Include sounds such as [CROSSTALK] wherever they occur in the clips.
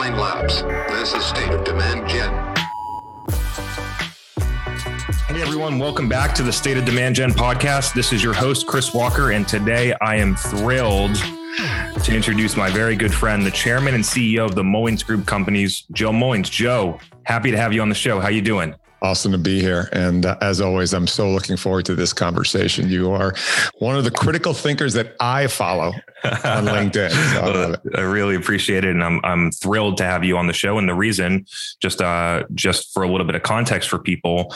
This is State of Demand Gen. Hey everyone, welcome back to the State of Demand Gen podcast. This is your host, Chris Walker, and today I am thrilled to introduce my very good friend, the chairman and CEO of the Mullins Group companies, Joe Mullins. Joe, happy to have you on the show. How you doing? Awesome to be here. And uh, as always, I'm so looking forward to this conversation. You are one of the critical thinkers that I follow on LinkedIn. So I, I, really appreciate it. And I'm, I'm thrilled to have you on the show. And the reason, just, uh, just for a little bit of context for people,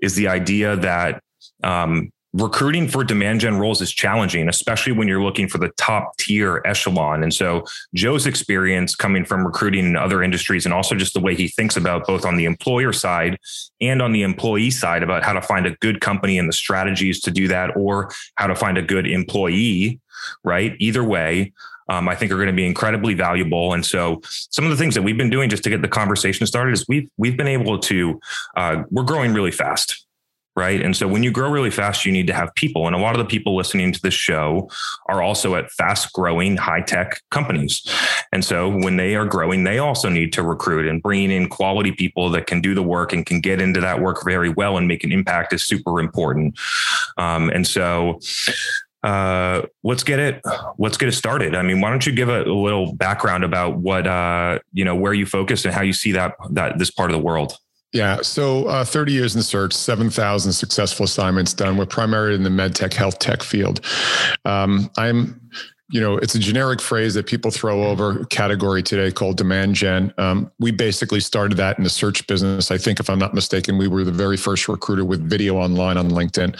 is the idea that um, recruiting for demand gen roles is challenging, especially when you're looking for the top tier echelon. And so Joe's experience coming from recruiting in other industries and also just the way he thinks about both on the employer side and on the employee side about how to find a good company and the strategies to do that or how to find a good employee, right? Either way, um, I think are going to be incredibly valuable. And so, some of the things that we've been doing just to get the conversation started is we've we've been able to uh, we're growing really fast right? And so when you grow really fast, you need to have people. And a lot of the people listening to this show are also at fast growing high tech companies. And so when they are growing, they also need to recruit and bringing in quality people that can do the work and can get into that work very well and make an impact is super important. Um, and so uh, let's get it let's get it started i mean why don't you give a, a little background about what uh, you know where you focus and how you see that that this part of the world yeah. So uh, 30 years in search, 7,000 successful assignments done. We're primarily in the med tech, health tech field. Um, I'm you know, it's a generic phrase that people throw over category today called demand gen. Um, we basically started that in the search business. I think, if I'm not mistaken, we were the very first recruiter with video online on LinkedIn.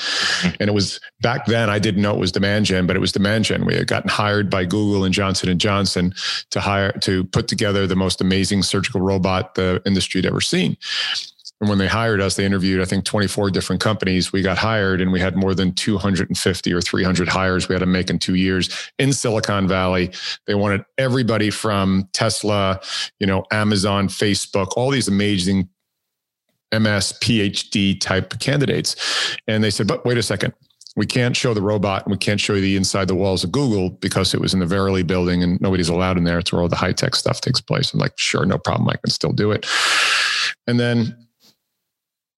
And it was back then, I didn't know it was demand gen, but it was demand gen. We had gotten hired by Google and Johnson and Johnson to hire to put together the most amazing surgical robot the industry had ever seen. And when they hired us, they interviewed, I think, 24 different companies. We got hired and we had more than 250 or 300 hires we had to make in two years in Silicon Valley. They wanted everybody from Tesla, you know, Amazon, Facebook, all these amazing MS, PhD type candidates. And they said, but wait a second. We can't show the robot and we can't show you the inside the walls of Google because it was in the Verily building and nobody's allowed in there. It's where all the high tech stuff takes place. I'm like, sure, no problem. I can still do it. And then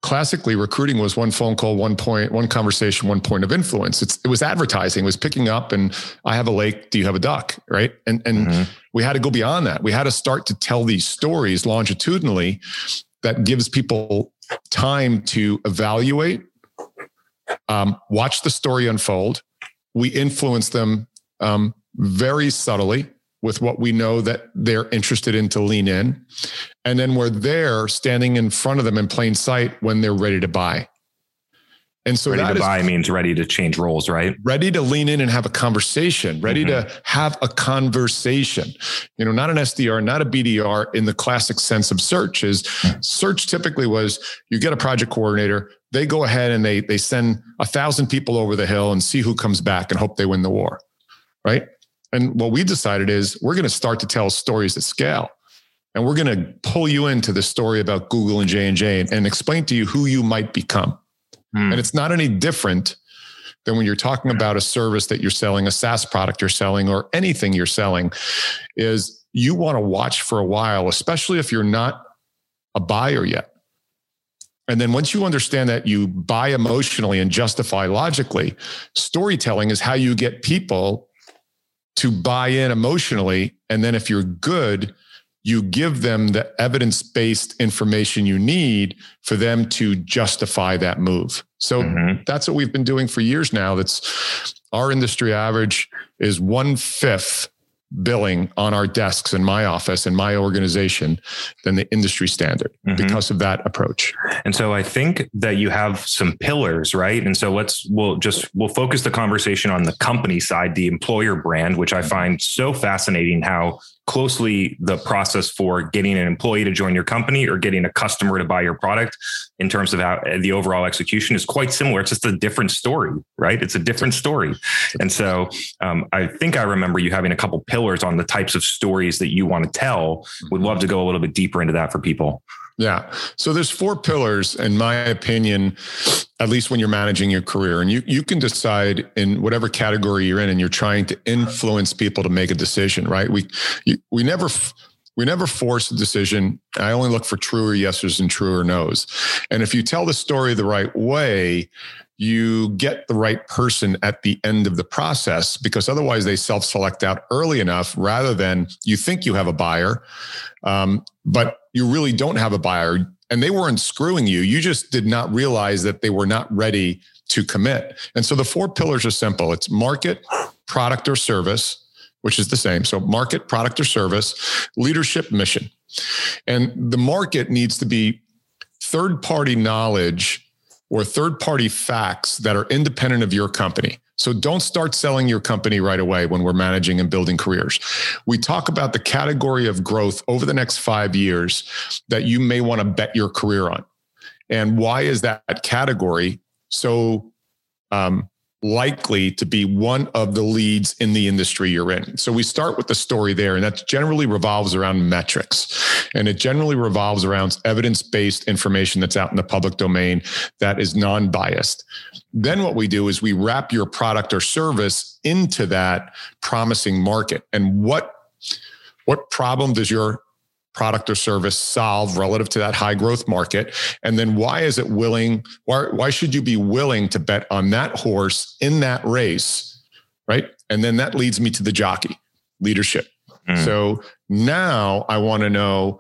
classically recruiting was one phone call one point one conversation one point of influence. It's, it was advertising it was picking up and i have a lake do you have a duck? Right? And and mm-hmm. we had to go beyond that. We had to start to tell these stories longitudinally that gives people time to evaluate um, watch the story unfold. We influence them um, very subtly with what we know that they're interested in to lean in. And then we're there standing in front of them in plain sight when they're ready to buy. And so ready to buy means ready to change roles, right? Ready to lean in and have a conversation, ready mm-hmm. to have a conversation. You know, not an SDR, not a BDR in the classic sense of search is search typically was you get a project coordinator, they go ahead and they they send a thousand people over the hill and see who comes back and hope they win the war. Right. And what we decided is we're going to start to tell stories at scale. And we're going to pull you into the story about Google and J&J and explain to you who you might become. Hmm. And it's not any different than when you're talking about a service that you're selling, a SaaS product you're selling, or anything you're selling, is you want to watch for a while, especially if you're not a buyer yet. And then once you understand that you buy emotionally and justify logically, storytelling is how you get people to buy in emotionally. And then if you're good, you give them the evidence based information you need for them to justify that move. So mm-hmm. that's what we've been doing for years now. That's our industry average is one fifth billing on our desks in my office in my organization than the industry standard mm-hmm. because of that approach. And so I think that you have some pillars, right? And so let's we'll just we'll focus the conversation on the company side, the employer brand, which I find so fascinating how closely the process for getting an employee to join your company or getting a customer to buy your product in terms of how the overall execution is quite similar. It's just a different story, right? It's a different story. And so um, I think I remember you having a couple pillars on the types of stories that you want to tell. Would love to go a little bit deeper into that for people. Yeah. So there's four pillars, in my opinion, at least when you're managing your career. And you you can decide in whatever category you're in and you're trying to influence people to make a decision, right? We we never We never force a decision. I only look for truer yeses and truer nos. And if you tell the story the right way, you get the right person at the end of the process because otherwise they self select out early enough rather than you think you have a buyer, um, but you really don't have a buyer and they weren't screwing you. You just did not realize that they were not ready to commit. And so the four pillars are simple it's market, product, or service which is the same. So, market, product, or service, leadership, mission. And the market needs to be third party knowledge or third party facts that are independent of your company. So don't start selling your company right away when we're managing and building careers. We talk about the category of growth over the next five years that you may want to bet your career on. And why is that category so um, likely to be one of the leads in the industry you're in. So we start with the story there, and that generally revolves around metrics. And it generally revolves around evidence based information that's out in the public domain that is non biased. Then what we do is we wrap your product or service into that promising market. And what what problem does your product or service solve relative to that high growth market? And then why is it willing why, why should you be willing to bet on that horse in that race right? And then that leads me to the jockey leadership. Mm. so now i want to know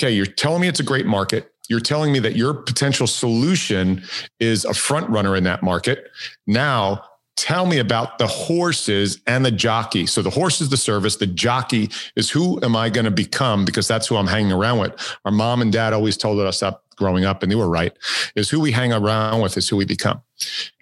okay you're telling me it's a great market. You're telling me that your potential solution is a front runner in that market. Now tell me about the horses and the jockey. So the horse is the service, the jockey is who am I going to become because that's who I'm hanging around with. Our mom and dad always told us that growing up and they were right is who we hang around with is who we become.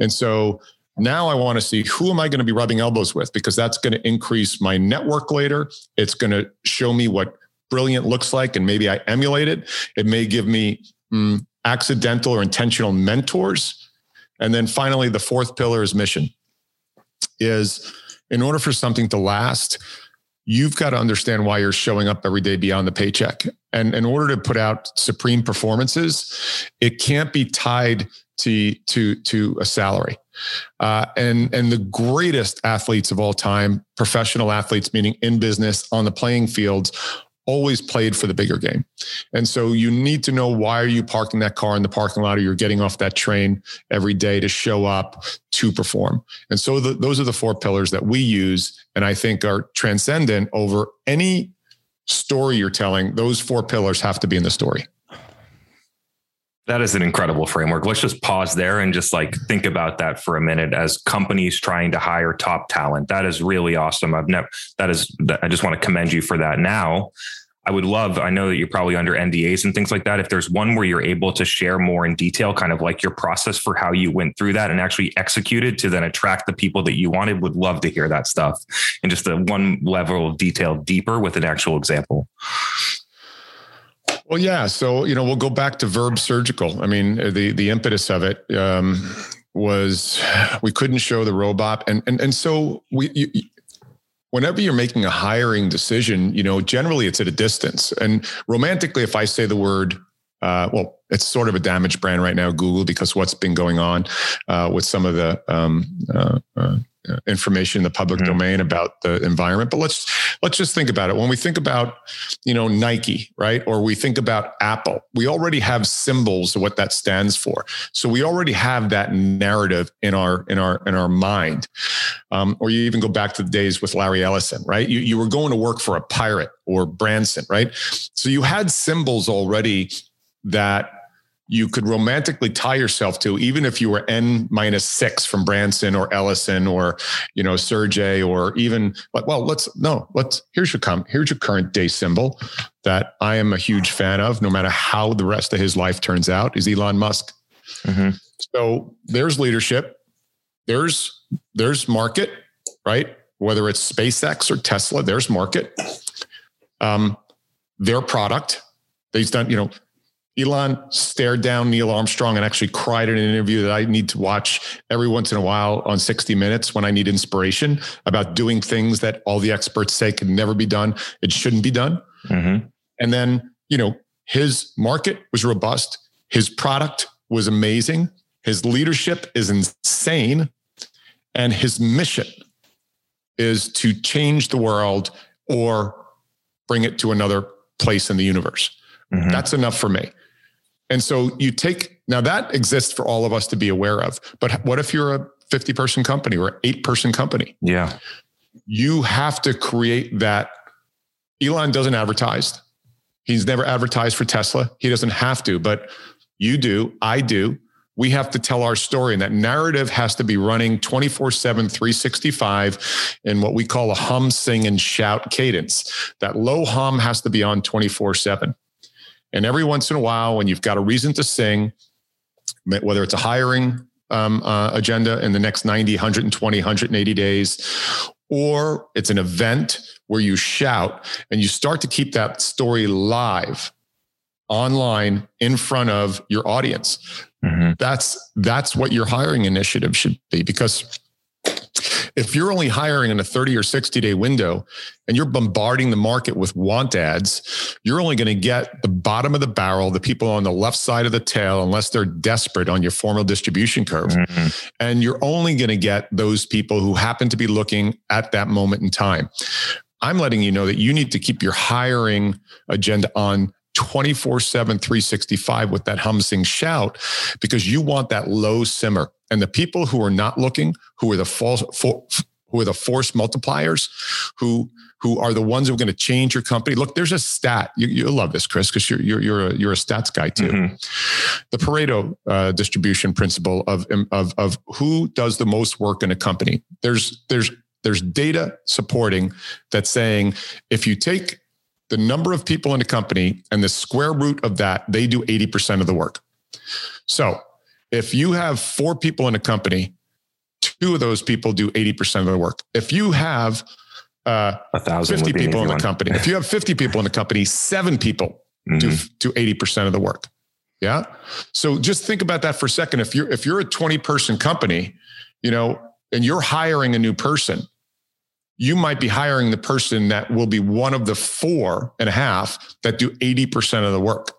And so now I want to see who am I going to be rubbing elbows with because that's going to increase my network later. It's going to show me what brilliant looks like and maybe I emulate it. It may give me mm, accidental or intentional mentors. And then finally, the fourth pillar is mission is in order for something to last, you've got to understand why you're showing up every day beyond the paycheck. And in order to put out supreme performances, it can't be tied to to to a salary. Uh, and and the greatest athletes of all time, professional athletes, meaning in business on the playing fields, always played for the bigger game. And so you need to know why are you parking that car in the parking lot or you're getting off that train every day to show up to perform. And so the, those are the four pillars that we use and I think are transcendent over any story you're telling. Those four pillars have to be in the story. That is an incredible framework. Let's just pause there and just like think about that for a minute as companies trying to hire top talent. That is really awesome. I've never, that is, I just want to commend you for that. Now, I would love, I know that you're probably under NDAs and things like that. If there's one where you're able to share more in detail, kind of like your process for how you went through that and actually executed to then attract the people that you wanted, would love to hear that stuff and just the one level of detail deeper with an actual example. Well, yeah. So you know, we'll go back to verb surgical. I mean, the the impetus of it um, was we couldn't show the robot, and and and so we. You, whenever you're making a hiring decision, you know, generally it's at a distance. And romantically, if I say the word uh, well, it's sort of a damaged brand right now, Google, because what's been going on uh, with some of the um, uh, uh uh, information in the public mm-hmm. domain about the environment. But let's let's just think about it. When we think about you know nike right? Or we think about apple we already have symbols of what that stands for. So we already have that narrative in our in our in our mind. Um, or you even go back to the days with larry ellison right? You, you were going to work for a pirate or branson right? So you had symbols already that you could romantically tie yourself to, even if you were N minus six from Branson or Ellison or, you know, Sergey or even like, well, let's no, let's here's your come, here's your current day symbol that I am a huge fan of, no matter how the rest of his life turns out, is Elon Musk. Mm-hmm. So there's leadership, there's there's market, right? Whether it's SpaceX or Tesla, there's market. Um, their product, they've done, you know, Elon stared down Neil Armstrong and actually cried in an interview that I need to watch every once in a while on 60 Minutes when I need inspiration about doing things that all the experts say can never be done. It shouldn't be done. Mm-hmm. And then, you know, his market was robust. His product was amazing. His leadership is insane. And his mission is to change the world or bring it to another place in the universe. Mhm. That's enough for me. And so you take now that exists for all of us to be aware of. But what if you're a 50 person company or eight person company? Yeah. You have to create that. Elon doesn't advertise. He's never advertised for Tesla. He doesn't have to, but you do. I do. We have to tell our story, and that narrative has to be running 24 7, 365 in what we call a hum, sing, and shout cadence. That low hum has to be on 24 7. And every once in a while, when you've got a reason to sing, whether it's a hiring um, uh, agenda in the next 90, 120, 180 days, or it's an event where you shout and you start to keep that story live online in front of your audience. Mhm. That's that's what your hiring initiative should be because if you're only hiring in a 30 or 60 day window and you're bombarding the market with want ads, you're only going to get the bottom of the barrel, the people on the left side of the tail, unless they're desperate on your formal distribution curve. Mhm. And you're only going to get those people who happen to be looking at that moment in time. I'm letting you know that you need to keep your hiring agenda on 24 7, 365 with that hum sing shout because you want that low simmer. And the people who are not looking, who are the false, for, who are the force multipliers, who who are the ones who are going to change your company. Look, there's a stat. You, you'll love this, Chris, because you're you're you're a, you're a stats guy too Mhm. the Pareto uh, distribution principle of, of of who does the most work in a company. There's there's there's data supporting that saying if you take the number of people in a company and the square root of that, they do 80% of the work. So if you have four people in a company, two of those people do 80% of the work. If you have uh, A thousand 50 would be an people in the company, if you have 50 people in the company, seven people do Mhm. to 80% of the work. Yeah. So just think about that for a second. If you're if you're a 20 person company, you know, and you're hiring a new person, you might be hiring the person that will be one of the four and a half that do 80% of the work.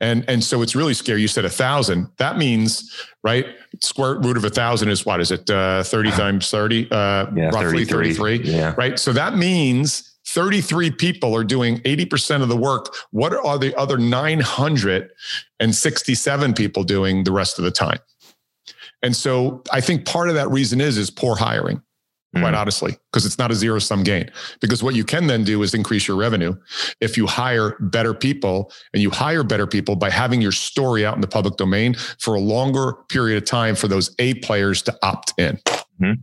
And and so it's really scary. You said a thousand. That means, right? Square root of a thousand is what is it? Uh, 30 times 30, uh, Yeah, roughly 33. 33 Yeah. right? So that means 33 people are doing 80% of the work. What are the other 967 people doing the rest of the time? And so I think part of that reason is is poor hiring, quite Mm. honestly, because it's not a zero sum gain. Because what you can then do is increase your revenue if you hire better people and you hire better people by having your story out in the public domain for a longer period of time for those A players to opt in. And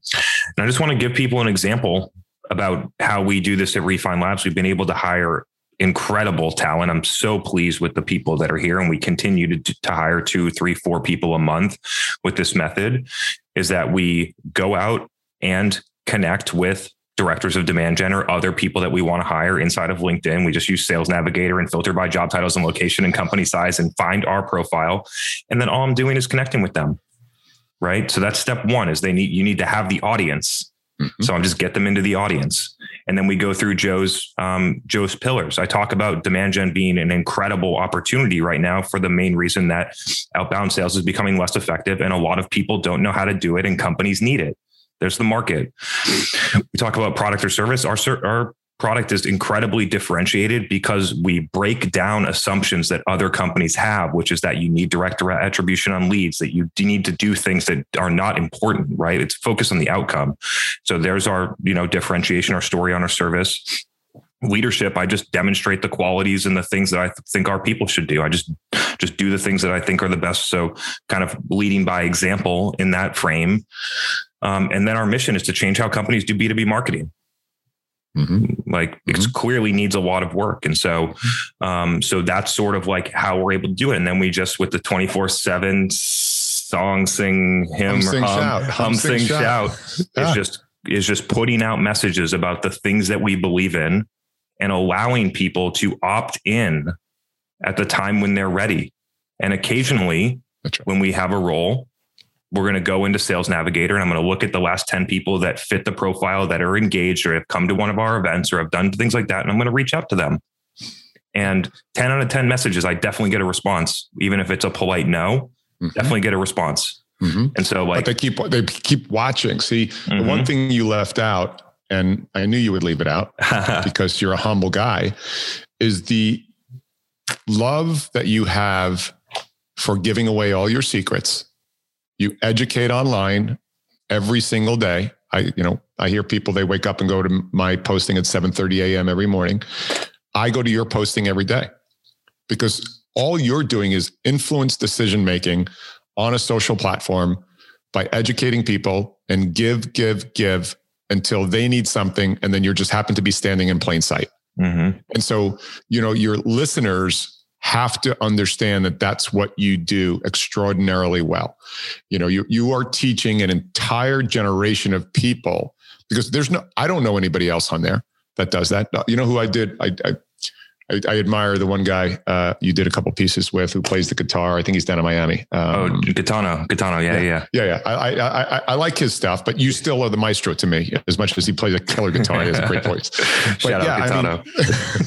I just want to give people an example about how we do this at Refine Labs. We've been able to hire incredible talent. I'm so pleased with the people that are here, and we continue to, to hire two, three, four people a month with this method. Is that we go out and connect with directors of demand gen or other people that we want to hire inside of LinkedIn. We just use Sales Navigator and filter by job titles and location and company size and find our profile. And then all I'm doing is connecting with them right? So that's step one is they need you need to have the audience. Mhm. So I'm just get them into the audience, and then we go through Joe's um, Joe's pillars. I talk about demand gen being an incredible opportunity right now for the main reason that outbound sales is becoming less effective, and a lot of people don't know how to do it, and companies need it. There's the market. We talk about product or service. Our our product is incredibly differentiated because we break down assumptions that other companies have, which is that you need direct attribution on leads, that you need to do things that are not important, right? It's focused on the outcome. So there's our, you know, differentiation, our story on our service. Leadership, I just demonstrate the qualities and the things that I th- think our people should do. I just just do the things that I think are the best. So kind of leading by example in that frame. Um, and then our mission is to change how companies do B2B marketing. Like it clearly needs a lot of work. And so um so that's sort of like how we're able to do it. And then we just with the 24 7 song sing hymn Hum, sing, hum, shout. hum, sing, shout, Yeah. [LAUGHS] is just is just putting out messages about the things that we believe in and allowing people to opt in at the time when they're ready. And occasionally right. when we have a role we're going to go into sales navigator and i'm going to look at the last 10 people that fit the profile that are engaged or have come to one of our events or have done things like that and i'm going to reach out to them and 10 out of 10 messages i definitely get a response even if it's a polite no Mhm. definitely get a response Mhm. and so But like they keep they keep watching. See, the Mhm. one thing you left out, and I knew you would leave it out [LAUGHS] because you're a humble guy, is the love that you have for giving away all your secrets. You educate online every single day. I, you know, I hear people they wake up and go to my posting at 7:30 a.m. every morning. I go to your posting every day because all you're doing is influence decision making on a social platform by educating people and give, give, give until they need something. And then you're just happen to be standing in plain sight. Mm-hmm. And so, you know, your listeners have to understand that that's what you do extraordinarily well. You know, you, you are teaching an entire generation of people because there's no, I don't know anybody else on there that does that. You know who I did? I, I I, I, admire the one guy uh, you did a couple pieces with who plays the guitar. I think he's down in Miami. Um, oh, Gaetano, Gaetano, yeah, yeah, yeah, yeah. I, I, I, I, like his stuff, but you still are the maestro to me as much as he plays a killer guitar. he has a great [LAUGHS] voice. But Shout yeah, out Gaetano.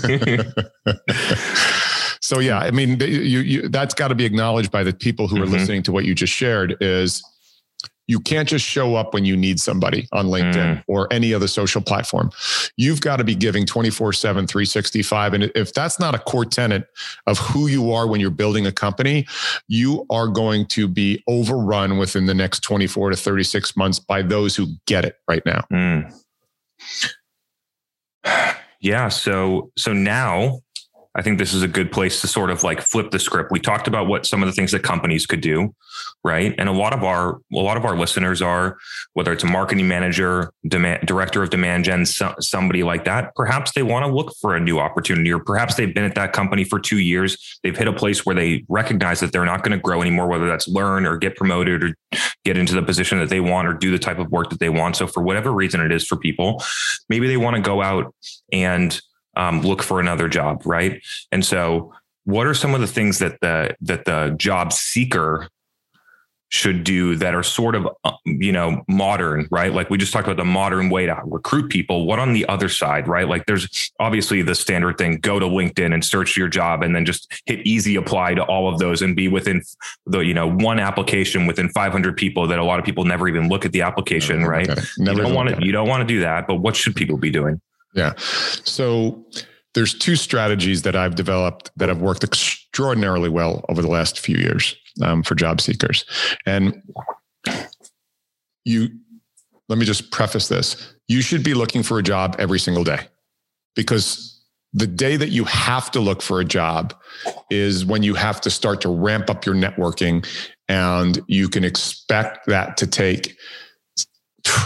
I mean, [LAUGHS] [LAUGHS] so yeah, I mean, you, you that's got to be acknowledged by the people who are mm-hmm. listening to what you just shared. Is you can't just show up when you need somebody on LinkedIn mm. or any other social platform. You've got to be giving 24 7, 365. And if that's not a core tenet of who you are when you're building a company, you are going to be overrun within the next 24 to 36 months by those who get it right now. Mm. [SIGHS] Yeah. So, so now I think this is a good place to sort of like flip the script. We talked about what some of the things that companies could do, right? And a lot of our a lot of our listeners are whether it's a marketing manager, demand, director of demand gen, so, somebody like that. Perhaps they want to look for a new opportunity, or perhaps they've been at that company for two years. They've hit a place where they recognize that they're not going to grow anymore, whether that's learn or get promoted or get into the position that they want or do the type of work that they want. So for whatever reason it is for people, maybe they want to go out and um, look for another job, right? And so, what are some of the things that the that the job seeker should do that are sort of uh, you know modern right? Like we just talked about the modern way to recruit people. What on the other side right? Like there's obviously the standard thing go to linkedin and search your job and then just hit easy apply to all of those and be within the you know one application within 500 people that a lot of people never even look at the application right? you don't want to you don't want to do that but what should people be doing yeah. So there's two strategies that I've developed that have worked extraordinarily well over the last few years um, for job seekers. And you, let me just preface this. You should be looking for a job every single day because the day that you have to look for a job is when you have to start to ramp up your networking and you can expect that to take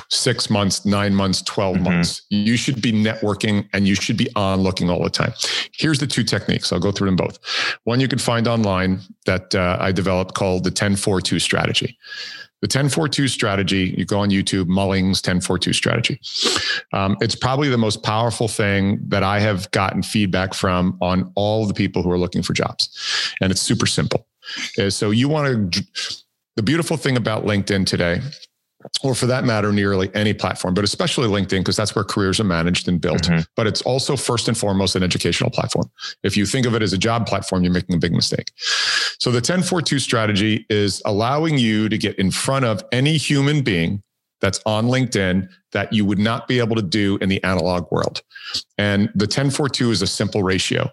six months, nine months, 12 mm-hmm. months. You should be networking and you should be on looking all the time. Here's the two techniques. I'll go through them both. One you can find online that uh, I developed called the 1042 strategy. The 1042 strategy, you go on YouTube, Mullins 1042 strategy. Um, it's probably the most powerful thing that I have gotten feedback from on all the people who are looking for jobs. And it's super simple. So you want to, the beautiful thing about LinkedIn today or for that matter, nearly any platform, but especially LinkedIn, because that's where careers are managed and built. Mm-hmm. But it's also first and foremost an educational platform. If you think of it as a job platform, you're making a big mistake. So the 1042 strategy is allowing you to get in front of any human being that's on LinkedIn that you would not be able to do in the analog world. And the 1042 is a simple ratio.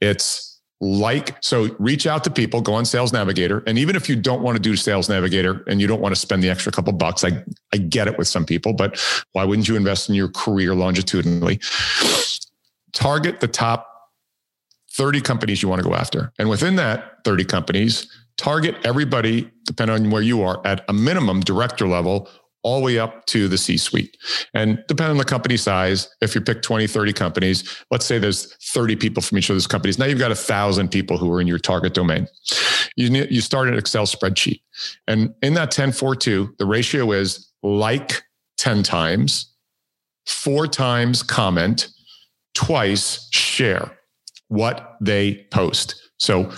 It's like so reach out to people go on sales navigator and even if you don't want to do sales navigator and you don't want to spend the extra couple bucks i i get it with some people but why wouldn't you invest in your career longitudinally? Target the top 30 companies you want to go after and within that 30 companies target everybody depending on where you are at a minimum director level all the way up to the C suite. And depending on the company size, if you pick 20, 30 companies, let's say there's 30 people from each of those companies. Now you've got a thousand people who are in your target domain. You, you start an Excel spreadsheet. And in that 10 4 2, the ratio is like 10 times, four times comment, twice share what they post. So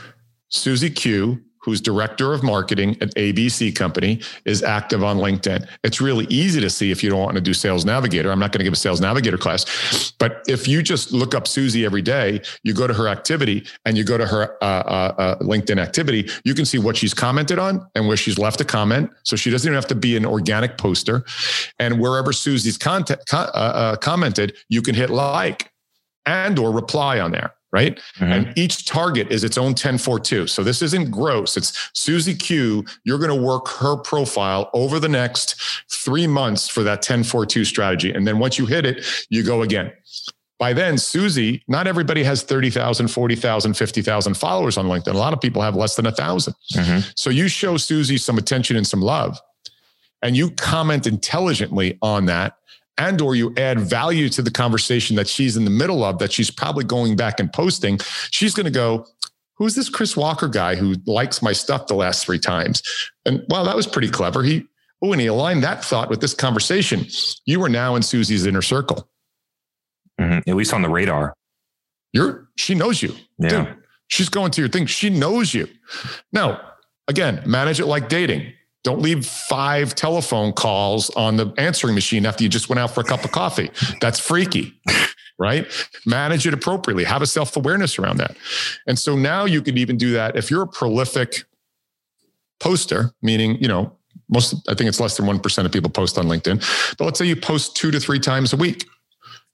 Susie Q who's director of marketing at ABC company, is active on LinkedIn. It's really easy to see if you don't want to do Sales Navigator. I'm not going to give a Sales Navigator class, but if you just look up Susie every day, you go to her activity and you go to her uh, uh, uh, LinkedIn activity, you can see what she's commented on and where she's left a comment. So she doesn't even have to be an organic poster. And wherever Susie's content, uh, uh, commented, you can hit like and or reply on there. Right? Mm-hmm. And each target is its own 1042. So this isn't gross. It's Susie Q. You're going to work her profile over the next three months for that 1042 strategy. And then once you hit it, you go again. By then, Susie, not everybody has 30,000, 40,000, 50,000 followers on LinkedIn. A lot of people have less than a 1,000. Mm-hmm. So you show Susie some attention and some love, and you comment intelligently on that and or you add value to the conversation that she's in the middle of that she's probably going back and posting she's going to go who's this chris walker guy who likes my stuff the last three times? And well that was pretty clever. He oh and he aligned that thought with this conversation. You are now in susie's inner circle. Mm-hmm. at least on the radar. You're she knows you. Yeah. Dude, she's going to your thing. She knows you. Now again manage it like dating don't leave five telephone calls on the answering machine after you just went out for a cup of coffee. That's freaky, right? Manage it appropriately. Have a self awareness around that. And so now you could even do that if you're a prolific poster, meaning, you know, most, I think it's less than 1% of people post on LinkedIn, but let's say you post two to three times a week.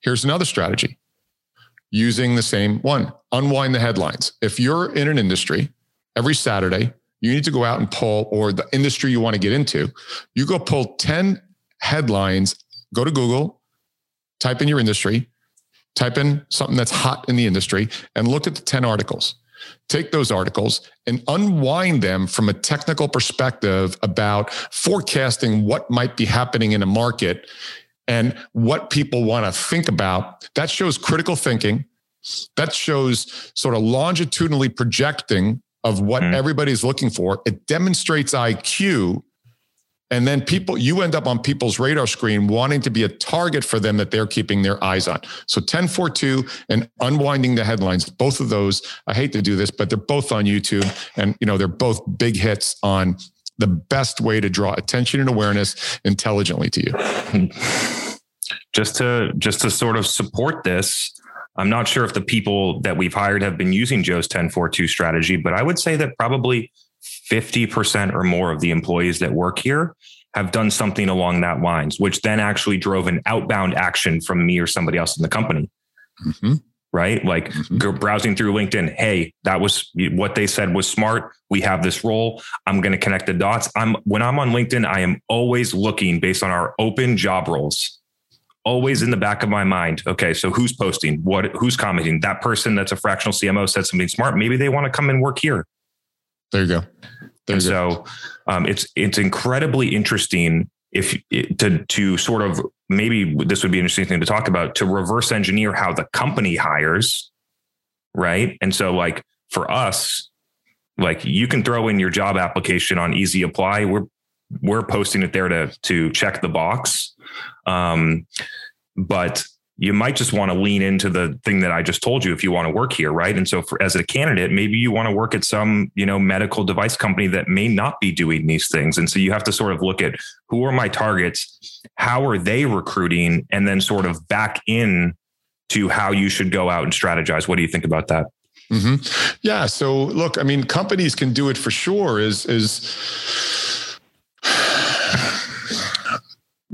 Here's another strategy using the same one unwind the headlines. If you're in an industry every Saturday, you need to go out and pull, or the industry you want to get into, you go pull 10 headlines, go to Google, type in your industry, type in something that's hot in the industry, and look at the 10 articles. Take those articles and unwind them from a technical perspective about forecasting what might be happening in a market and what people want to think about. That shows critical thinking. That shows sort of longitudinally projecting of what mm. everybody's looking for. It demonstrates IQ. And then people, you end up on people's radar screen wanting to be a target for them that they're keeping their eyes on. So 1042 and unwinding the headlines, both of those, I hate to do this, but they're both on YouTube. And you know, they're both big hits on the best way to draw attention and awareness intelligently to you. [LAUGHS] Just to just to sort of support this, I'm not sure if the people that we've hired have been using Joe's 1042 strategy, but I would say that probably 50% or more of the employees that work here have done something along that lines, which then actually drove an outbound action from me or somebody else in the company. Mm-hmm. Right. Like mm-hmm. browsing through LinkedIn. Hey, that was what they said was smart. We have this role. I'm going to connect the dots. I'm when I'm on LinkedIn, I am always looking based on our open job roles always in the back of my mind okay so who's posting? What who's commenting? That person that's a fractional cmo said something smart. Maybe they want to come and work here. There you go. There and you so. Um, it's it's incredibly interesting if to to sort of maybe this would be an interesting thing to talk about to reverse engineer how the company hires right? And so like for us like you can throw in your job application on easy apply. We're we're posting it there to to check the box um, but you might just want to lean into the thing that I just told you if you want to work here, right? And so, for as a candidate, maybe you want to work at some you know medical device company that may not be doing these things, and so you have to sort of look at who are my targets, how are they recruiting, and then sort of back in to how you should go out and strategize. What do you think about that? Mm-hmm. Yeah. So look, I mean, companies can do it for sure. Is is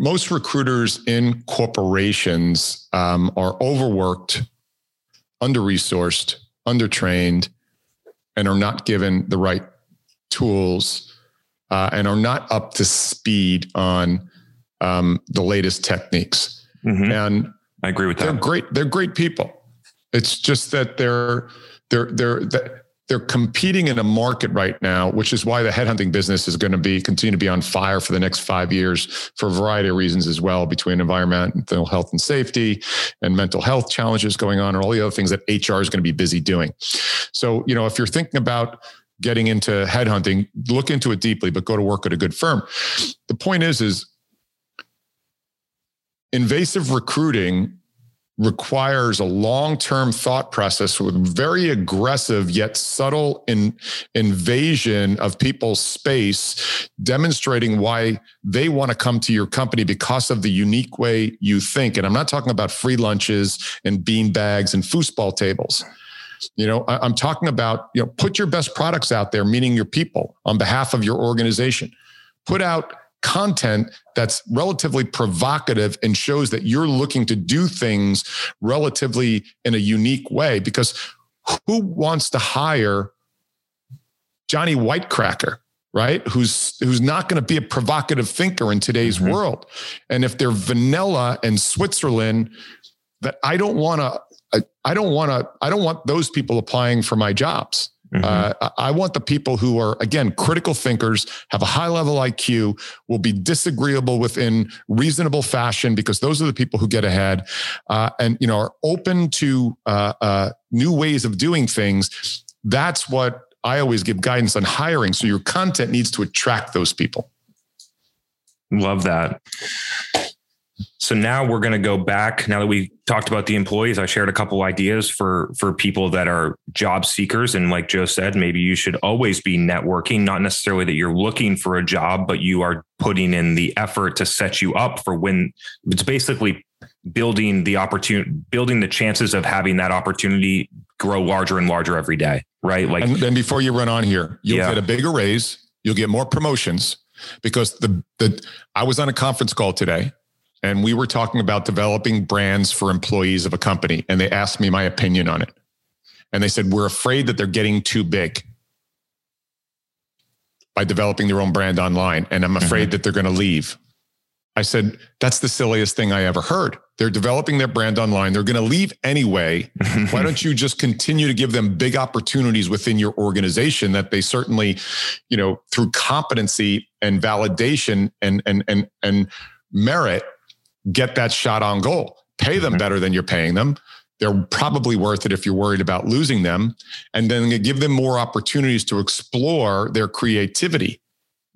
most recruiters in corporations um, are overworked, under resourced, undertrained, and are not given the right tools uh, and are not up to speed on um, the latest techniques. Mm-hmm. And I agree with that. They're great. They're great people. It's just that they're they're they're they're competing in a market right now, which is why the headhunting business is going to be continue to be on fire for the next five years for a variety of reasons as well, between environmental health and safety and mental health challenges going on, and all the other things that HR is going to be busy doing. So, you know, if you're thinking about getting into headhunting, look into it deeply, but go to work at a good firm. The point is, is invasive recruiting requires a long-term thought process with very aggressive yet subtle in, invasion of people's space demonstrating why they want to come to your company because of the unique way you think. And i'm not talking about free lunches and bean bags and foosball tables. You know I, i'm talking about you know put your best products out there meaning your people on behalf of your organization. Put out content that's relatively provocative and shows that you're looking to do things relatively in a unique way because who wants to hire Johnny Whitecracker? right who's who's not going to be a provocative thinker in today's mm-hmm. world and if they're vanilla and switzerland that i don't want to i don't want to i don't want those people applying for my jobs Mm-hmm. Uh, I want the people who are, again, critical thinkers, have a high level IQ, will be disagreeable within reasonable fashion because those are the people who get ahead uh, and, you know, are open to uh, uh new ways of doing things. That's what I always give guidance on hiring. So your content needs to attract those people. Love that. So now we're going to go back. Now that we talked about the employees, I shared a couple ideas for for people that are job seekers. And like Joe said, maybe you should always be networking. Not necessarily that you're looking for a job, but you are putting in the effort to set you up for when it's basically building the opportunity, building the chances of having that opportunity grow larger and larger every day. Right. Like, and then before you run on here, you'll yeah. get a bigger raise. You'll get more promotions because the the I was on a conference call today and we were talking about developing brands for employees of a company and they asked me my opinion on it. And they said we're afraid that they're getting too big by developing their own brand online and i'm afraid mm-hmm. that they're going to leave. I said that's the silliest thing i ever heard. They're developing their brand online. They're going to leave anyway. [LAUGHS] Why don't you just continue to give them big opportunities within your organization that they certainly you know through competency and validation and and and and merit get that shot on goal. Pay them mm-hmm. better than you're paying them. They're probably worth it if you're worried about losing them. And then give them more opportunities to explore their creativity.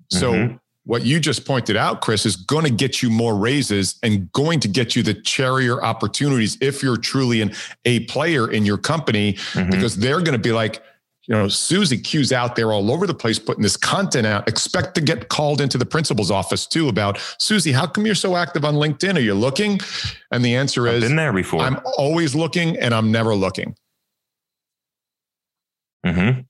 So, mm-hmm. what you just pointed out, Chris, is going to get you more raises and going to get you the cherrier opportunities if you're truly an A player in your company, mm-hmm. because they're going to be like, you know, Susie Q's out there all over the place putting this content out. Expect to get called into the principal's office too about Susie, how come you're so active on LinkedIn? Are you looking? And the answer is I've been there before. I'm always looking and I'm never looking. Mm-hmm.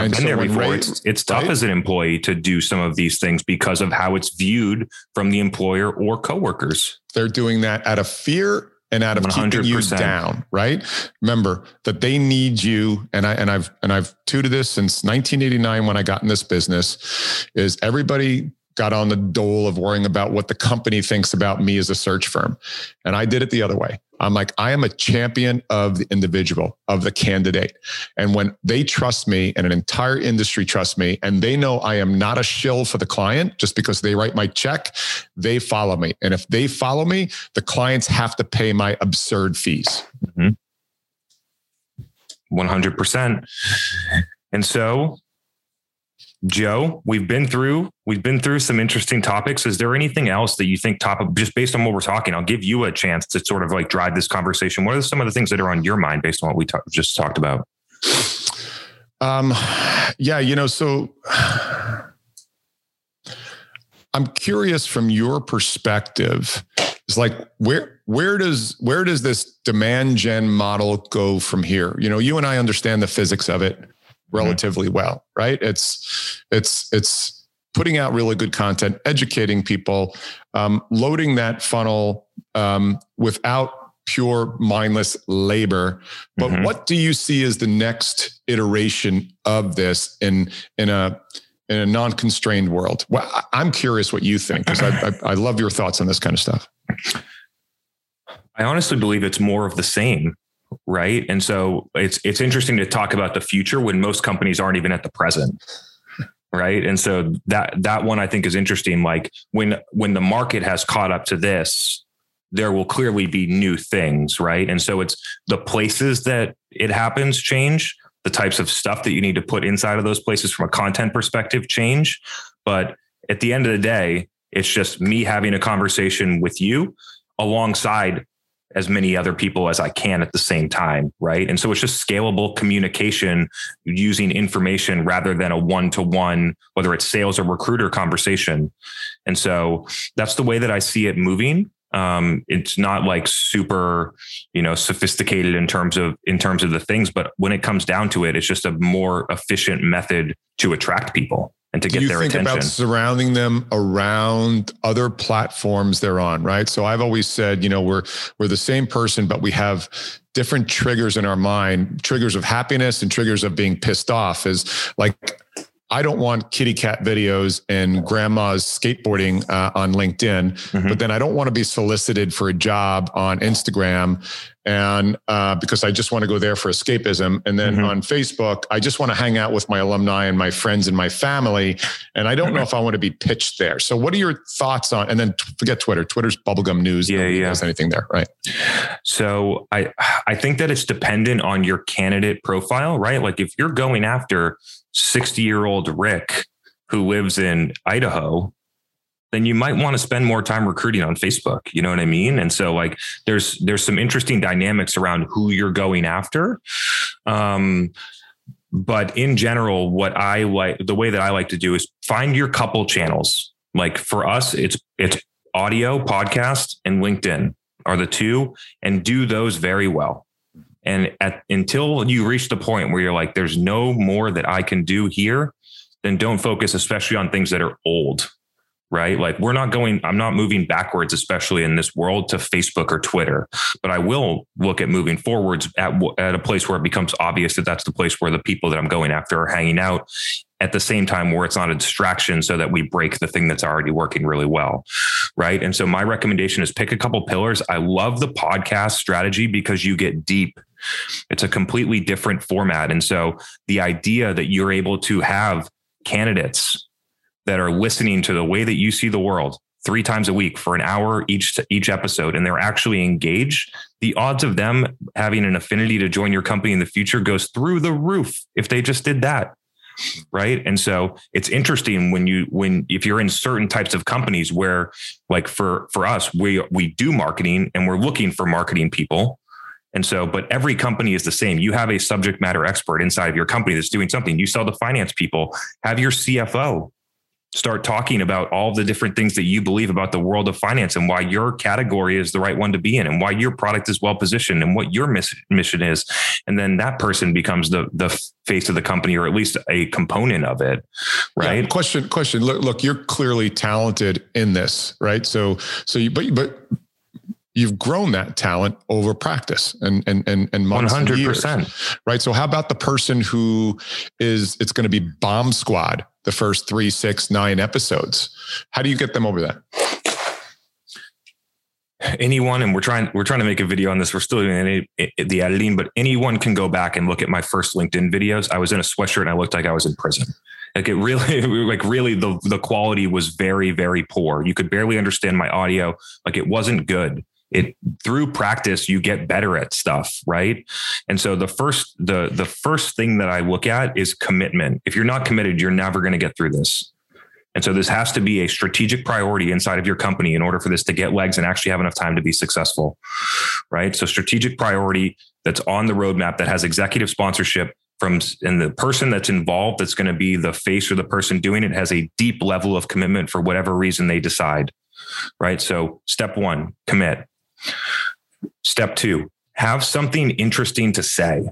I've and been so there before. Ray, it's, it's tough right? as an employee to do some of these things because of how it's viewed from the employer or coworkers. They're doing that out of fear and out of 100%. keeping you down, right? Remember that they need you, and I and I've and I've tutored this since 1989 when I got in this business. Is everybody got on the dole of worrying about what the company thinks about me as a search firm. And I did it the other way. I'm like, I am a champion of the individual, of the candidate. And when they trust me and an entire industry trusts me, and they know I am not a shill for the client just because they write my check, they follow me. And if they follow me, the clients have to pay my absurd fees. Mm-hmm. 100%. And so Joe, we've been through we've been through some interesting topics. Is there anything else that you think top of just based on what we're talking? I'll give you a chance to sort of like drive this conversation. What are some of the things that are on your mind based on what we talk, just talked about? Um, yeah, you know, so I'm curious from your perspective. It's like where where does where does this demand gen model go from here? You know, you and I understand the physics of it relatively mm-hmm. well, right? It's it's it's putting out really good content, educating people, um, loading that funnel um, without pure mindless labor. But mm-hmm. what do you see as the next iteration of this in in a in a non-constrained world? Well, I'm curious what you think because I, I, I love your thoughts on this kind of stuff. I honestly believe it's more of the same right? And so it's it's interesting to talk about the future when most companies aren't even at the present. Right. And so that that one I think is interesting. Like when when the market has caught up to this, there will clearly be new things, right? And so it's the places that it happens change, the types of stuff that you need to put inside of those places from a content perspective change. But at the end of the day, it's just me having a conversation with you alongside as many other people as I can at the same time. Right. And so it's just scalable communication using information rather than a one to one, whether it's sales or recruiter conversation. And so that's the way that I see it moving. Um, it's not like super, you know, sophisticated in terms of in terms of the things, but when it comes down to it, it's just a more efficient method to attract people. And to get you their think attention. about surrounding them around other platforms they're on, right? So I've always said, you know, we're we're the same person, but we have different triggers in our mind, triggers of happiness and triggers of being pissed off. Is like I don't want kitty cat videos and grandma's skateboarding uh, on LinkedIn, Mhm. but then I don't want to be solicited for a job on Instagram, and uh, because I just want to go there for escapism. And then Mhm. on Facebook, I just want to hang out with my alumni and my friends and my family, and I don't know if I want to be pitched there. So, what are your thoughts on? And then forget Twitter. Twitter's bubblegum news. Yeah, Nobody yeah. does anything there, right? So I I think that it's dependent on your candidate profile, right? Like if you're going after 60 year old Rick who lives in Idaho, then you might want to spend more time recruiting on Facebook. You know what I mean? And so like there's there's some interesting dynamics around who you're going after. Um but in general, what I like the way that I like to do is find your couple channels. Like for us, it's it's audio, podcast, and LinkedIn are the two and do those very well. And at, until you reach the point where you're like, there's no more that I can do here, then don't focus, especially on things that are old, right? Like we're not going, I'm not moving backwards, especially in this world to Facebook or Twitter, but I will look at moving forwards at, at a place where it becomes obvious that that's the place where the people that I'm going after are hanging out at the same time where it's not a distraction so that we break the thing that's already working really well right? And so my recommendation is pick a couple pillars. I love the podcast strategy because you get deep. It's a completely different format. And so the idea that you're able to have candidates that are listening to the way that you see the world three times a week for an hour each each episode and they're actually engaged the odds of them having an affinity to join your company in the future goes through the roof if they just did that right? And so it's interesting when you when if you're in certain types of companies where like for for us we we do marketing and we're looking for marketing people. And so but every company is the same. You have a subject matter expert inside of your company that's doing something. You sell to finance people. Have your cfo start talking about all the different things that you believe about the world of finance and why your category is the right one to be in and why your product is well positioned and what your miss- mission is and then that person becomes the the face of the company or at least a component of it right Yeah, question. Question. Look, look. You're clearly talented in this, right? So, so you, but but you've grown that talent over practice and and and and months and years, 100% right? So, how about the person who is? It's going to be bomb squad the first three, six, nine episodes. How do you get them over that? anyone and we're trying we're trying to make a video on this. We're still doing any, the editing but anyone can go back and look at my first linkedin videos. I was in a sweatshirt and i looked like i was in prison. Like it really [LAUGHS] like really the the quality was very very poor. You could barely understand my audio. Like it wasn't good it through practice you get better at stuff right and so the first the the first thing that i look at is commitment if you're not committed you're never going to get through this and so this has to be a strategic priority inside of your company in order for this to get legs and actually have enough time to be successful. Right. So strategic priority that's on the roadmap that has executive sponsorship from and the person that's involved that's going to be the face or the person doing it has a deep level of commitment for whatever reason they decide. Right. So step one, commit. Step two, have something interesting to say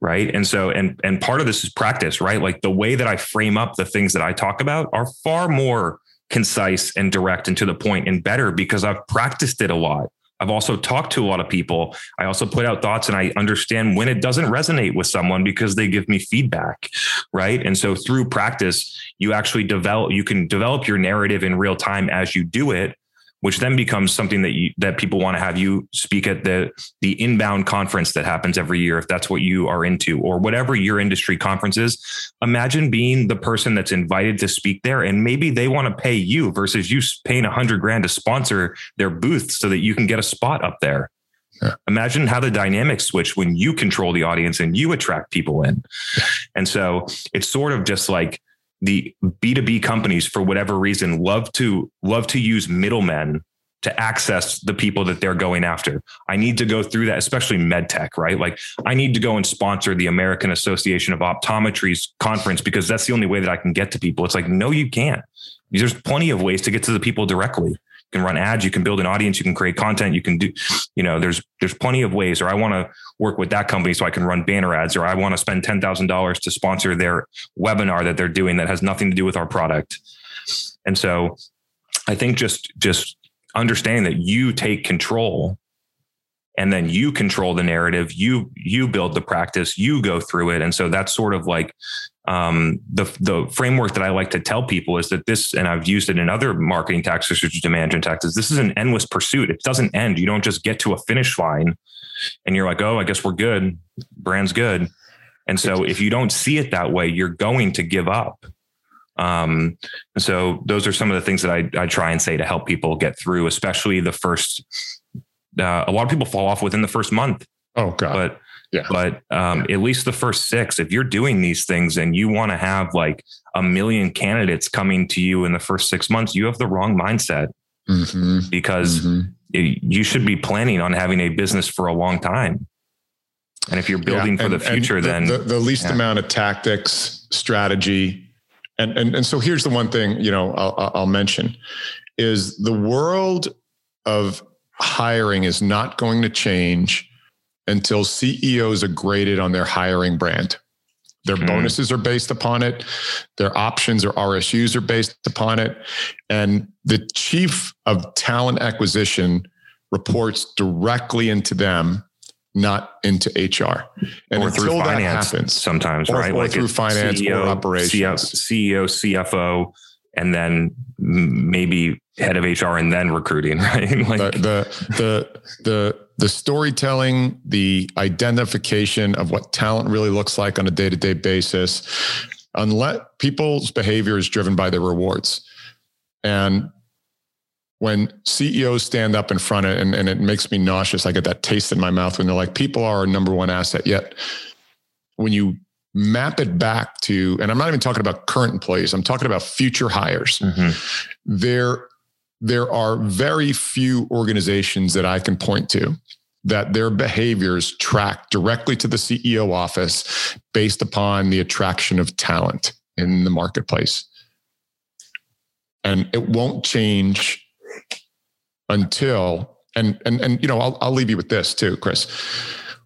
right? And so and and part of this is practice right? Like the way that i frame up the things that i talk about are far more concise and direct and to the point and better because i've practiced it a lot. I've also talked to a lot of people. I also put out thoughts and i understand when it doesn't resonate with someone because they give me feedback right? And so through practice you actually develop you can develop your narrative in real time as you do it which then becomes something that you that people want to have you speak at the the inbound conference that happens every year if that's what you are into or whatever your industry conference is imagine being the person that's invited to speak there and maybe they want to pay you versus you paying a hundred grand to sponsor their booth so that you can get a spot up there Yeah. Imagine how the dynamics switch when you control the audience and you attract people in. And so it's sort of just like the B2B companies for whatever reason love to love to use middlemen to access the people that they're going after. I need to go through that, especially medtech, right? Like I need to go and sponsor the American Association of Optometry's conference because that's the only way that I can get to people. It's like, no, you can't. There's plenty of ways to get to the people directly. Can run ads, you can build an audience, you can create content, you can do, you know, there's there's plenty of ways. Or I want to work with that company so I can run banner ads, or I want to spend ten thousand dollars to sponsor their webinar that they're doing that has nothing to do with our product. And so I think just just understanding that you take control and then you control the narrative you you build the practice you go through it and so that's sort of like um, the the framework that I like to tell people is that this, and I've used it in other marketing tactics, such as demand gen tactics. This is an endless pursuit. It doesn't end. You don't just get to a finish line, and you're like, oh, I guess we're good. Brand's good. And so, if you don't see it that way, you're going to give up. Um, and so, those are some of the things that I, I try and say to help people get through, especially the first. Uh, a lot of people fall off within the first month. Oh God! But yeah. But um, yeah. at least the first six, if you're doing these things and you want to have like a million candidates coming to you in the first six months, you have the wrong mindset mm-hmm. because mm-hmm. It, you should be planning on having a business for a long time. And if you're building yeah, and, for the future, the, then the, the least yeah. amount of tactics, strategy, and, and and so here's the one thing you know I'll, I'll mention is the world of hiring is not going to change until CEOs are graded on their hiring brand. Their mm. bonuses are based upon it. Their options or RSUs are based upon it. And the chief of talent acquisition reports directly into them, not into HR. And or through finance happens, sometimes, or, right? Or like through finance CEO, or operations. CEO, CFO, and then maybe head of HR and then recruiting, [LAUGHS] right? like the, the, the, the, the storytelling, the identification of what talent really looks like on a day to day basis, unless people's behavior is driven by their rewards. And when CEOs stand up in front of it, and, and it makes me nauseous, I get that taste in my mouth when they're like, people are our number one asset. Yet when you map it back to, and I'm not even talking about current employees, I'm talking about future hires. Mm-hmm. There there are very few organizations that I can point to that their behaviors track directly to the CEO office based upon the attraction of talent in the marketplace. And it won't change until and and and you know I'll I'll leave you with this too, Chris.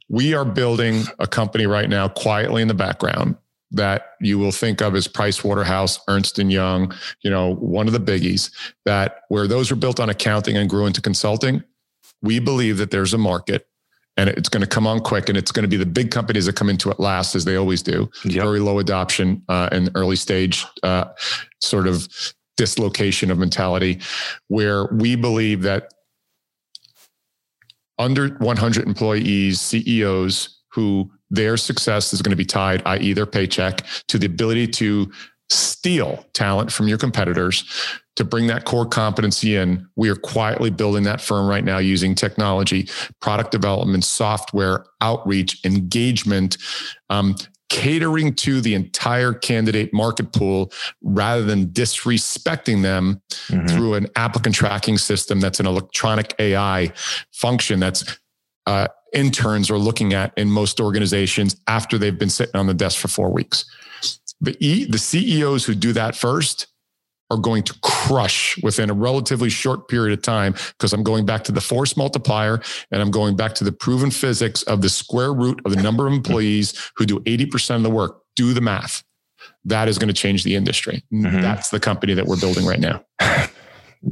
We are building a company right now quietly in the background that you will think of as Price Waterhouse, Ernst and Young, you know, one of the biggies that where those were built on accounting and grew into consulting. We believe that there's a market and it's going to come on quick and it's going to be the big companies that come into it last as they always do. Yep. Very low adoption uh, and early stage uh, sort of dislocation of mentality where we believe that under 100 employees, CEOs who their success is going to be tied, i.e., their paycheck, to the ability to steal talent from your competitors to bring that core competency in. We are quietly building that firm right now using technology, product development, software, outreach, engagement, um, catering to the entire candidate market pool rather than disrespecting them mm-hmm. through an applicant tracking system that's an electronic AI function that's uh, interns are looking at in most organizations after they've been sitting on the desk for four weeks. The, e, the CEOs who do that first are going to crush within a relatively short period of time because I'm going back to the force multiplier and I'm going back to the proven physics of the square root of the number of employees who do 80% of the work. Do the math. That is going to change the industry. Mm-hmm. That's the company that we're building right now. [LAUGHS]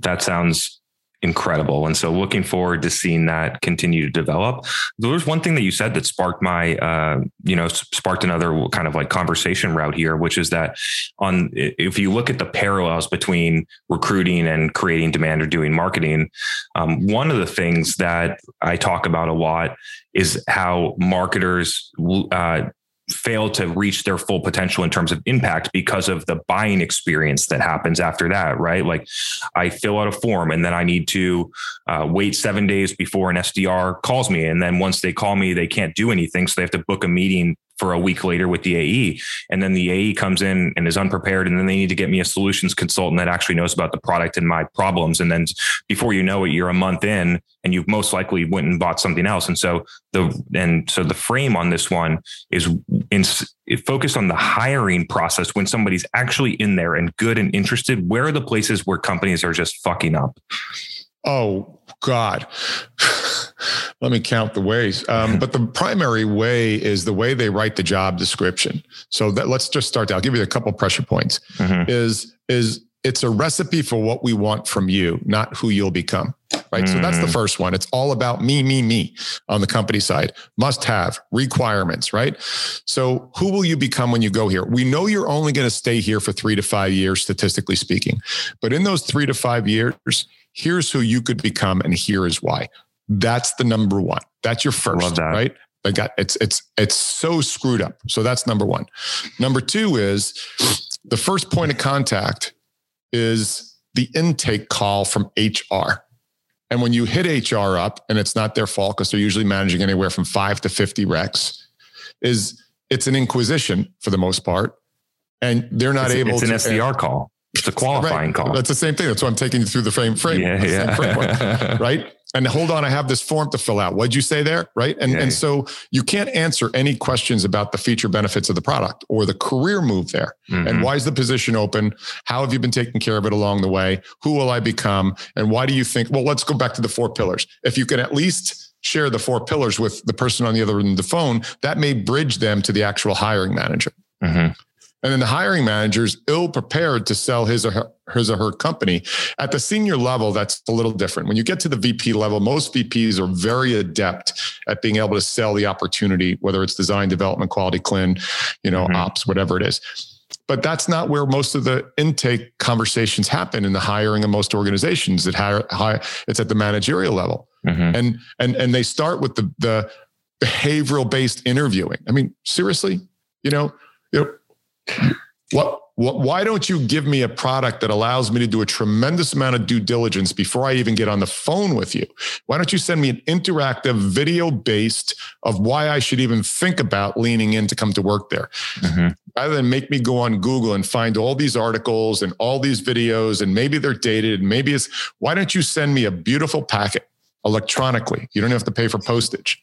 That sounds incredible. And so looking forward to seeing that continue to develop. There was one thing that you said that sparked my, uh, you know, sparked another kind of like conversation route here, which is that on, if you look at the parallels between recruiting and creating demand or doing marketing, um, one of the things that I talk about a lot is how marketers, uh, fail to reach their full potential in terms of impact because of the buying experience that happens after that, right? Like I fill out a form and then I need to uh, wait seven days before an SDR calls me. And then once they call me, they can't do anything. So they have to book a meeting for a week later with the AE. And then the AE comes in and is unprepared. And then they need to get me a solutions consultant that actually knows about the product and my problems. And then before you know it, you're a month in and you've most likely went and bought something else. And so the, and so the frame on this one is in, focused on the hiring process when somebody's actually in there and good and interested. Where are the places where companies are just fucking up? Oh God. Let me count the ways. Um, [LAUGHS] but the primary way is the way they write the job description. So that let's just start. I'll give you a couple pressure points. Mhm. Is is it's a recipe for what we want from you, not who you'll become. Right. So that's the Mm. first one. It's all about me, me, me on the company side. Must have requirements, right? So who will you become when you go here? We know you're only going to stay here for three to five years, statistically speaking. But in those three to five years, here's who you could become, and here is why. That's the number one. That's your first, Love that. right? I got it's it's it's so screwed up. So that's number one. Number two is the first point of contact is the intake call from HR. And when you hit HR up, and it's not their fault because they're usually managing anywhere from five to 50 recs, is it's an inquisition for the most part. And they're not it's, able it's an to SDR call. It's a qualifying Right. call. That's the same thing. That's why I'm taking you through the frame frame. yeah, the same framework, yeah. [LAUGHS] right? And hold on, I have this form to fill out. What'd you say there? Right. And, Yeah. and so you can't answer any questions about the feature benefits of the product or the career move there. Mhm. And why is the position open? How have you been taking care of it along the way? Who will I become? And why do you think? Well, let's go back to the four pillars. If you can at least share the four pillars with the person on the other end of the phone, that may bridge them to the actual hiring manager. Mhm. And then the hiring manager is ill prepared to sell his or her, his or her company. At the senior level, that's a little different. When you get to the VP level, most VPs are very adept at being able to sell the opportunity, whether it's design, development, quality, clin, you know, Mhm. ops, whatever it is. But that's not where most of the intake conversations happen in the hiring of most organizations. That hire, hire it's at the managerial level Mhm. and and and they start with the the behavioral based interviewing. I mean, seriously, you know, you know, what what why don't you give me a product that allows me to do a tremendous amount of due diligence before I even get on the phone with you? Why don't you send me an interactive video based of why I should even think about leaning in to come to work there? Mhm. rather than make me go on Google and find all these articles and all these videos, and maybe they're dated, and maybe it's why don't you send me a beautiful packet electronically? You don't have to pay for postage.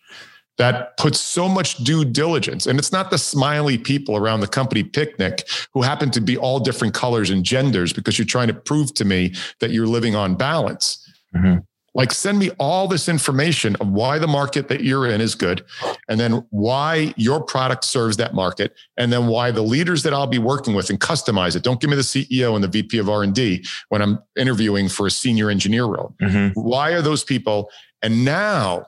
That puts so much due diligence. And it's not the smiley people around the company picnic who happen to be all different colors and genders because you're trying to prove to me that you're living on balance. Mhm. Like, send me all this information of why the market that you're in is good, and then why your product serves that market, and then why the leaders that I'll be working with and customize it. Don't give me the CEO and the VP of R&D when I'm interviewing for a senior engineer role. Mhm. Why are those people? And now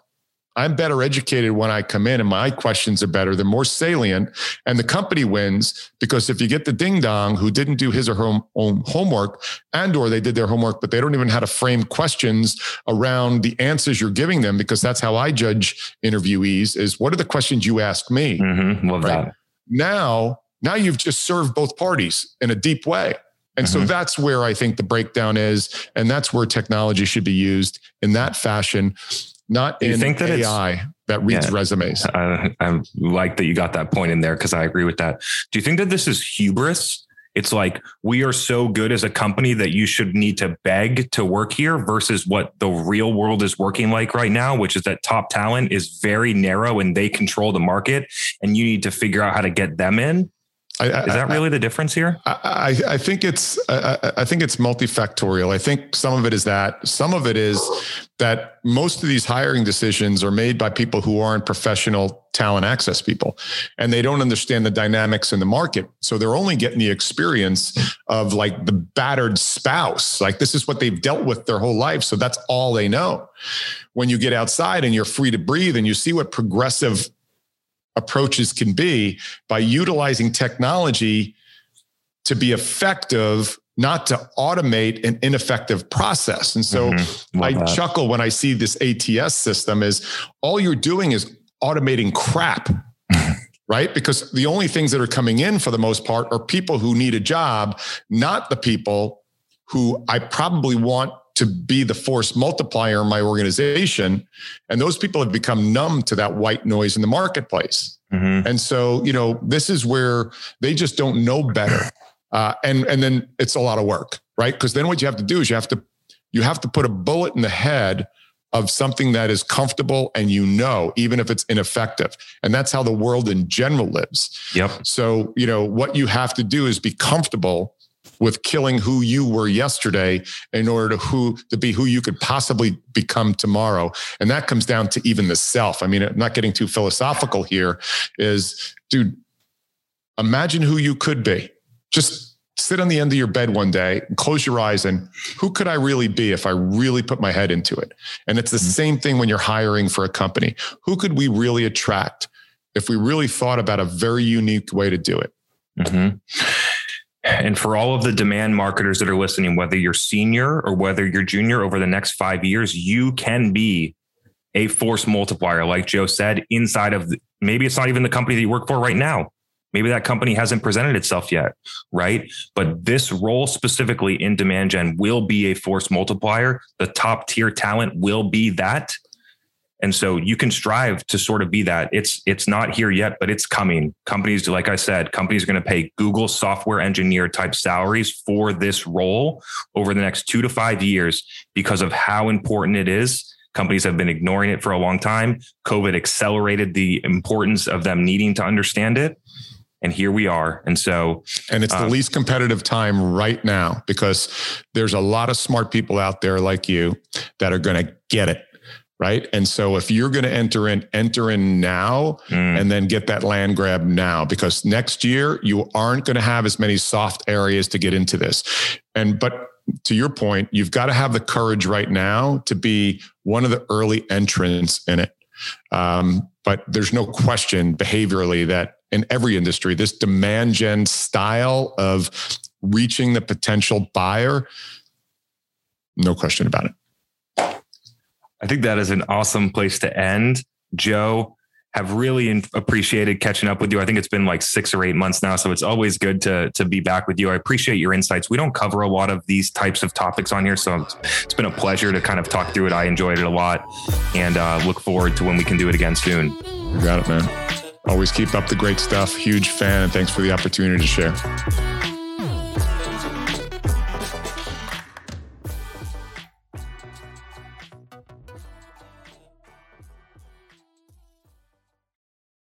I'm better educated when I come in and my questions are better. They're more salient and the company wins because if you get the ding dong who didn't do his or her own homework and or they did their homework, but they don't even know how to frame questions around the answers you're giving them because that's how I judge interviewees is what are the questions you ask me? Mhm. Love Right. that. now now you've just served both parties in a deep way and so Mhm. that's where i think the breakdown is and that's where technology should be used in that fashion not you in think that it's- ai that reads Yeah. resumes I, I like that you got that point in there because I agree with that. Do you think that this is hubris? It's like we are so good as a company that you should need to beg to work here versus what the real world is working like right now, which is that top talent is very narrow and they control the market and you need to figure out how to get them in. I, I, Is that really the difference here? I, I, I think it's I, I- I think it's multifactorial. I think some of it is that. Some of it is that most of these hiring decisions are made by people who aren't professional talent access people, and they don't understand the dynamics in the market. So they're only getting the experience of like the battered spouse. Like this is what they've dealt with their whole life. So that's all they know. When you get outside and you're free to breathe and you see what progressive approaches can be by utilizing technology to be effective, not to automate an ineffective process. And so Mhm. I that. chuckle when I see this ATS system is all you're doing is automating crap. [LAUGHS] Right. Because the only things that are coming in for the most part are people who need a job, not the people who I probably want to be the force multiplier in my organization. And those people have become numb to that white noise in the marketplace. Mhm. And so, you know, this is where they just don't know better. Uh, and and then it's a lot of work, right? Because then what you have to do is you have to you have to put a bullet in the head of something that is comfortable and you know, even if it's ineffective. And that's how the world in general lives. Yep. So, you know, what you have to do is be comfortable with killing who you were yesterday in order to who to be who you could possibly become tomorrow. And that comes down to even the self. I mean, I'm not getting too philosophical here is dude, imagine who you could be. Just sit on the end of your bed one day and close your eyes and who could I really be if I really put my head into it? And it's the mm-hmm. same thing when you're hiring for a company. Who could we really attract if we really thought about a very unique way to do it? Mm-hmm. And for all of the demand marketers that are listening, whether you're senior or whether you're junior over the next five years, you can be a force multiplier, like Joe said, inside of the, maybe it's not even the company that you work for right now. Maybe that company hasn't presented itself yet, right? But this role specifically in demand gen will be a force multiplier. The top tier talent will be that. And so you can strive to sort of be that. It's it's not here yet, but it's coming. Companies, like I said, companies are going to pay Google software engineer type salaries for this role over the next two to five years because of how important it is. Companies have been ignoring it for a long time. COVID accelerated the importance of them needing to understand it and here we are. And so, and it's the uh, least competitive time right now because there's a lot of smart people out there like you that are going to get it. Right. And so if you're going to enter in, enter in now mm. and then get that land grab now, because next year you aren't going to have as many soft areas to get into this. And, but to your point, you've got to have the courage right now to be one of the early entrants in it. Um, but there's no question behaviorally that in every industry, this demand gen style of reaching the potential buyer, no question about it. I think that is an awesome place to end. Joe, have really appreciated catching up with you. I think it's been like six or eight months now, so it's always good to to be back with you. I appreciate your insights. We don't cover a lot of these types of topics on here, so it's been a pleasure to kind of talk through it. I enjoyed it a lot, and uh, look forward to when we can do it again soon. You got it, man. Always keep up the great stuff. Huge fan, and thanks for the opportunity to share.